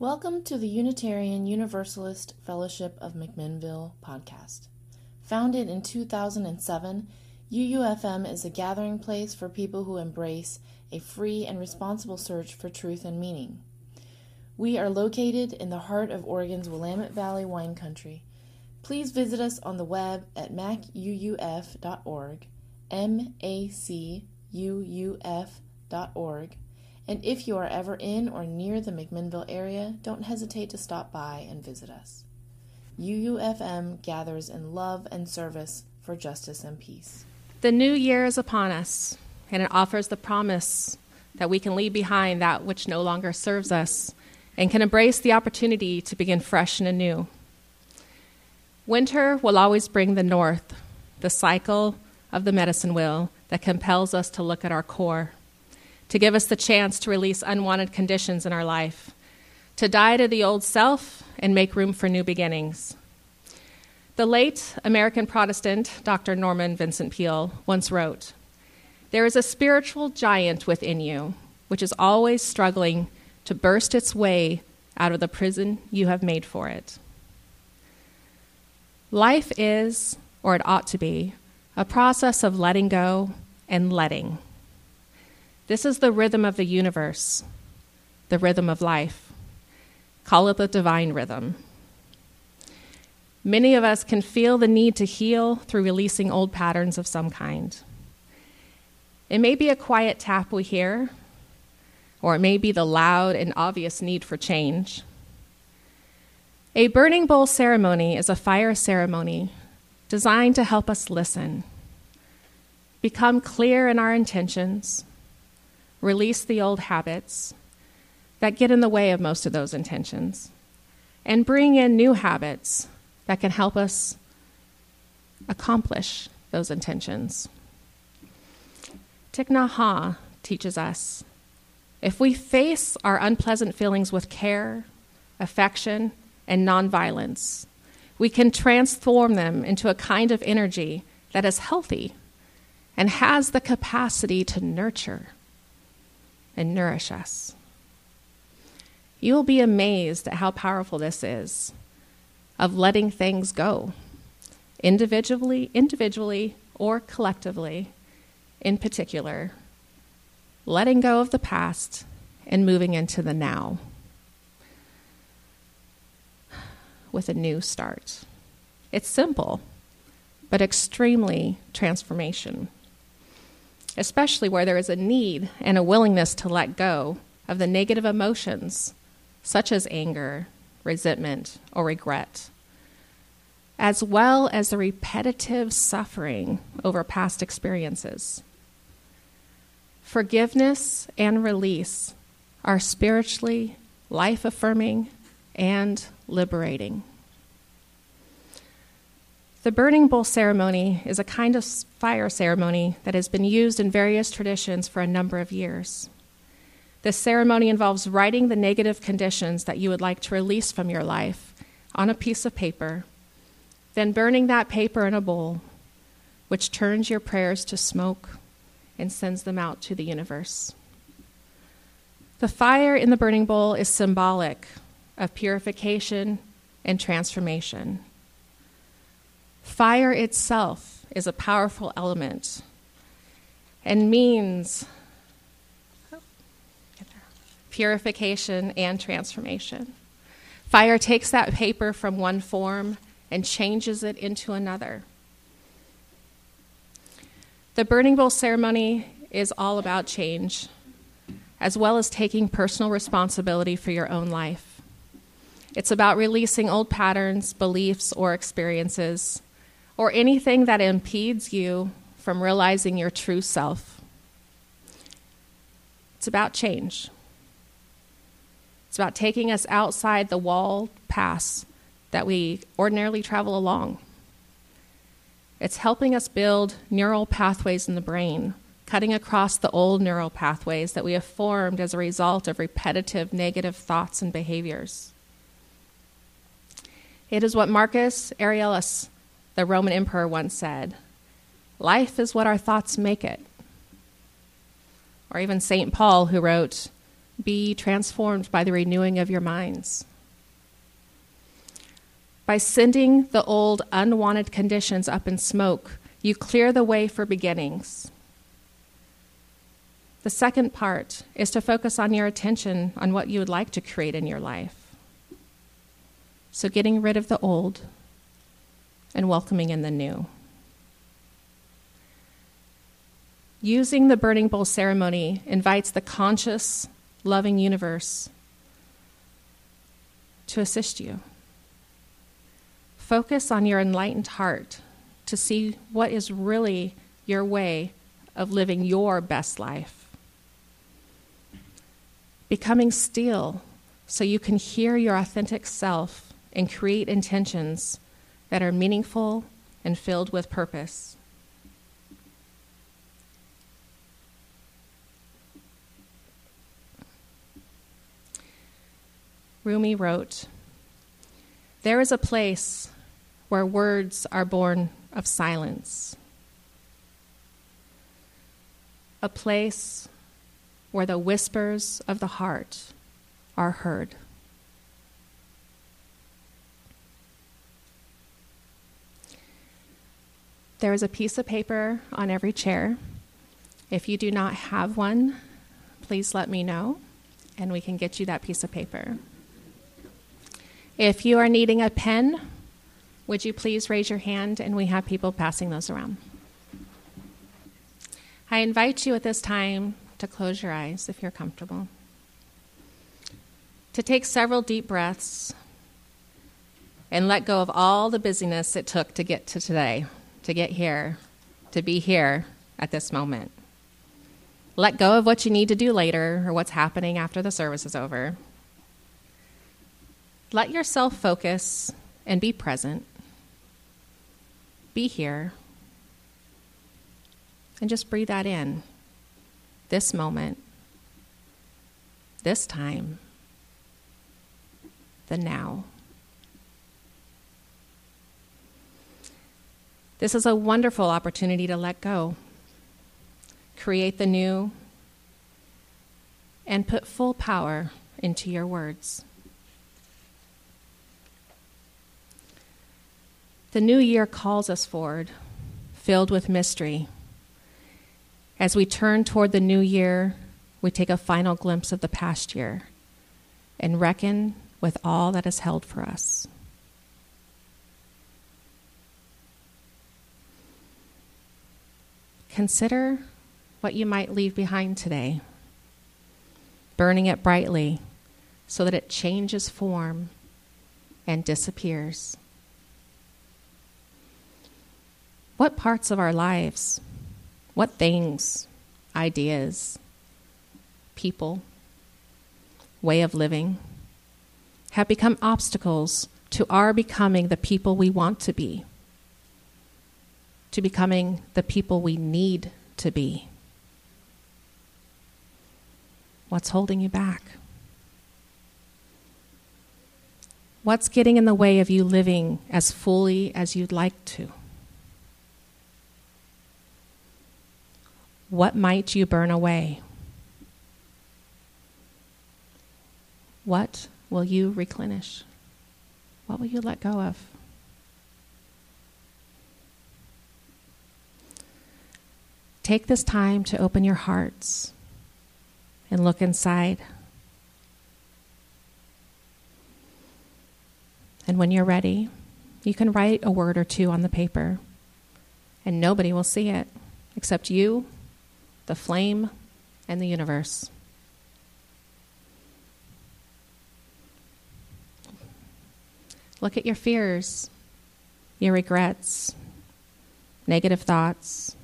Welcome to the Unitarian Universalist Fellowship of McMinnville podcast. Founded in 2007, UUFM is a gathering place for people who embrace a free and responsible search for truth and meaning. We are located in the heart of Oregon's Willamette Valley wine country. Please visit us on the web at macuuf.org, M A C U U F.org and if you are ever in or near the McMinnville area, don't hesitate to stop by and visit us. UUFM gathers in love and service for justice and peace. The new year is upon us, and it offers the promise that we can leave behind that which no longer serves us and can embrace the opportunity to begin fresh and anew. Winter will always bring the north, the cycle of the medicine wheel that compels us to look at our core to give us the chance to release unwanted conditions in our life, to die to the old self and make room for new beginnings. The late American Protestant Dr. Norman Vincent Peale once wrote There is a spiritual giant within you, which is always struggling to burst its way out of the prison you have made for it. Life is, or it ought to be, a process of letting go and letting. This is the rhythm of the universe, the rhythm of life. Call it the divine rhythm. Many of us can feel the need to heal through releasing old patterns of some kind. It may be a quiet tap we hear, or it may be the loud and obvious need for change. A burning bowl ceremony is a fire ceremony designed to help us listen, become clear in our intentions, release the old habits that get in the way of most of those intentions, and bring in new habits that can help us accomplish those intentions. Thich Nhat Hanh teaches us if we face our unpleasant feelings with care, affection, and nonviolence, we can transform them into a kind of energy that is healthy and has the capacity to nurture and nourish us. You will be amazed at how powerful this is of letting things go, individually, individually or collectively, in particular, letting go of the past and moving into the now with a new start. It's simple, but extremely transformation especially where there is a need and a willingness to let go of the negative emotions, such as anger, resentment, or regret, as well as the repetitive suffering over past experiences. Forgiveness and release are spiritually life affirming and liberating. The burning bowl ceremony is a kind of fire ceremony that has been used in various traditions for a number of years. This ceremony involves writing the negative conditions that you would like to release from your life on a piece of paper, then burning that paper in a bowl, which turns your prayers to smoke and sends them out to the universe. The fire in the burning bowl is symbolic of purification and transformation. Fire itself is a powerful element and means purification and transformation. Fire takes that paper from one form and changes it into another. The burning bowl ceremony is all about change, as well as taking personal responsibility for your own life. It's about releasing old patterns, beliefs, or experiences or anything that impedes you from realizing your true self. It's about change. It's about taking us outside the walled paths that we ordinarily travel along. It's helping us build neural pathways in the brain, cutting across the old neural pathways that we have formed as a result of repetitive negative thoughts and behaviors. It is what Marcus Aurelius the Roman emperor once said, Life is what our thoughts make it. Or even St. Paul, who wrote, Be transformed by the renewing of your minds. By sending the old unwanted conditions up in smoke, you clear the way for beginnings. The second part is to focus on your attention on what you would like to create in your life. So, getting rid of the old and welcoming in the new. Using the burning bowl ceremony invites the conscious, loving universe to assist you. Focus on your enlightened heart to see what is really your way of living your best life. Becoming still so you can hear your authentic self and create intentions that are meaningful and filled with purpose. Rumi wrote, There is a place where words are born of silence, a place where the whispers of the heart are heard. There is a piece of paper on every chair. If you do not have one, please let me know and we can get you that piece of paper. If you are needing a pen, would you please raise your hand and we have people passing those around? I invite you at this time to close your eyes if you're comfortable. To take several deep breaths and let go of all the busyness it took to get to today to get here, to be here at this moment. Let go of what you need to do later or what's happening after the service is over. Let yourself focus and be present. Be here. And just breathe that in. This moment, this time, the now. This is a wonderful opportunity to let go, create the new, and put full power into your words. The new year calls us forward, filled with mystery. As we turn toward the new year, we take a final glimpse of the past year and reckon with all that is held for us. Consider what you might leave behind today, burning it brightly so that it changes form and disappears. What parts of our lives, what things, ideas, people, way of living have become obstacles to our becoming the people we want to be? To becoming the people we need to be? What's holding you back? What's getting in the way of you living as fully as you'd like to? What might you burn away? What will you replenish? What will you let go of? Take this time to open your hearts and look inside. And when you're ready, you can write a word or two on the paper, and nobody will see it except you, the flame, and the universe. Look at your fears, your regrets, negative thoughts,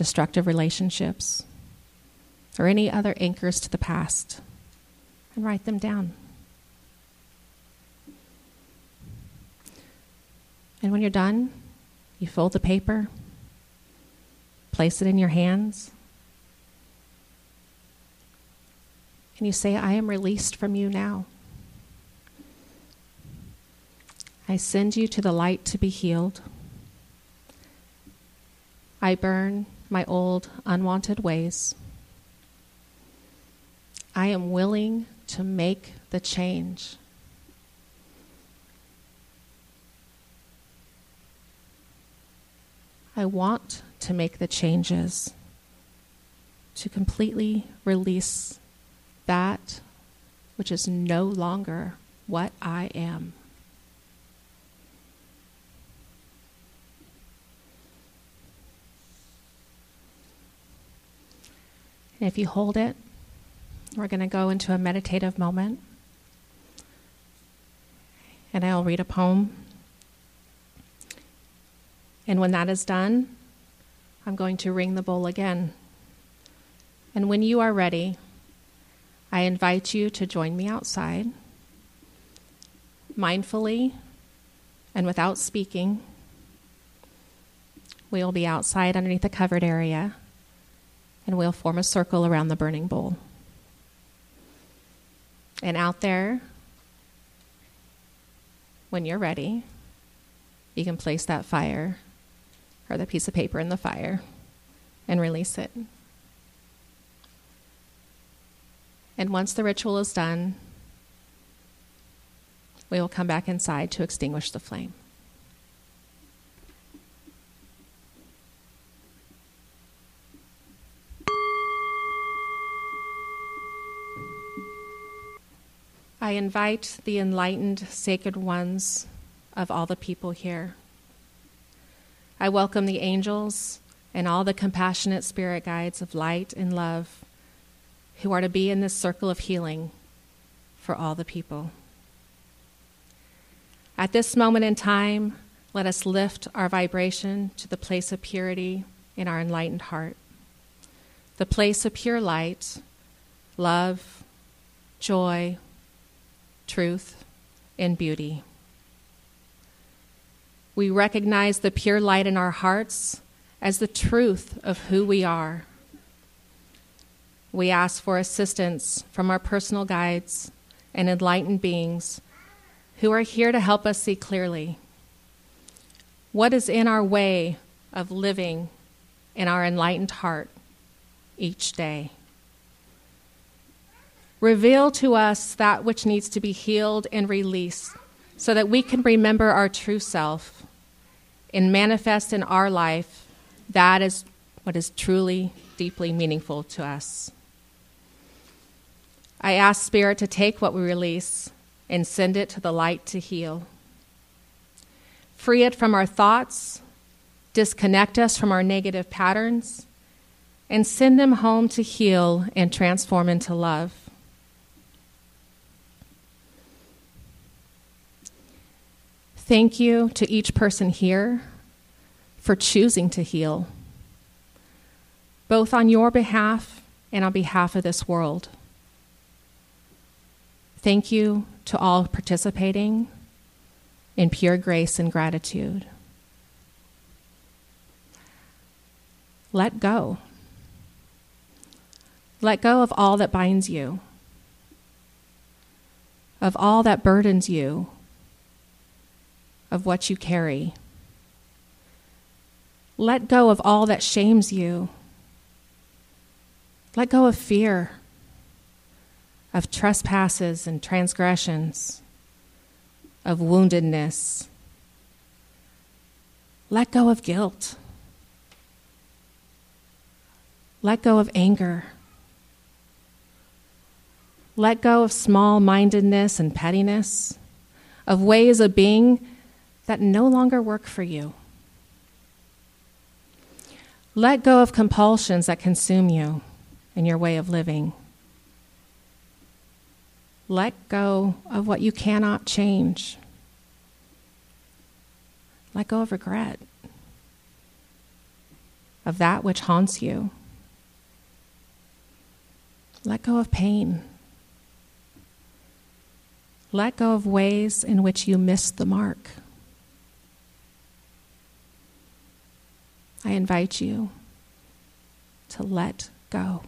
destructive relationships, or any other anchors to the past, and write them down. And when you're done, you fold the paper, place it in your hands, and you say, I am released from you now. I send you to the light to be healed. I burn my old unwanted ways. I am willing to make the change. I want to make the changes to completely release that which is no longer what I am. And if you hold it, we're going to go into a meditative moment. And I'll read a poem. And when that is done, I'm going to ring the bowl again. And when you are ready, I invite you to join me outside, mindfully and without speaking. We will be outside underneath the covered area and we'll form a circle around the burning bowl. And out there, when you're ready, you can place that fire or the piece of paper in the fire and release it. And once the ritual is done, we will come back inside to extinguish the flame. I invite the enlightened sacred ones of all the people here. I welcome the angels and all the compassionate spirit guides of light and love who are to be in this circle of healing for all the people. At this moment in time, let us lift our vibration to the place of purity in our enlightened heart, the place of pure light, love, joy, truth, and beauty. We recognize the pure light in our hearts as the truth of who we are. We ask for assistance from our personal guides and enlightened beings who are here to help us see clearly what is in our way of living in our enlightened heart each day. Reveal to us that which needs to be healed and released so that we can remember our true self and manifest in our life that is what is truly, deeply meaningful to us. I ask Spirit to take what we release and send it to the light to heal. Free it from our thoughts, disconnect us from our negative patterns, and send them home to heal and transform into love. Thank you to each person here for choosing to heal, both on your behalf and on behalf of this world. Thank you to all participating in pure grace and gratitude. Let go. Let go of all that binds you, of all that burdens you of what you carry. Let go of all that shames you. Let go of fear, of trespasses and transgressions, of woundedness. Let go of guilt. Let go of anger. Let go of small mindedness and pettiness, of ways of being that no longer work for you. Let go of compulsions that consume you and your way of living. Let go of what you cannot change. Let go of regret, of that which haunts you. Let go of pain. Let go of ways in which you missed the mark. I invite you to let go.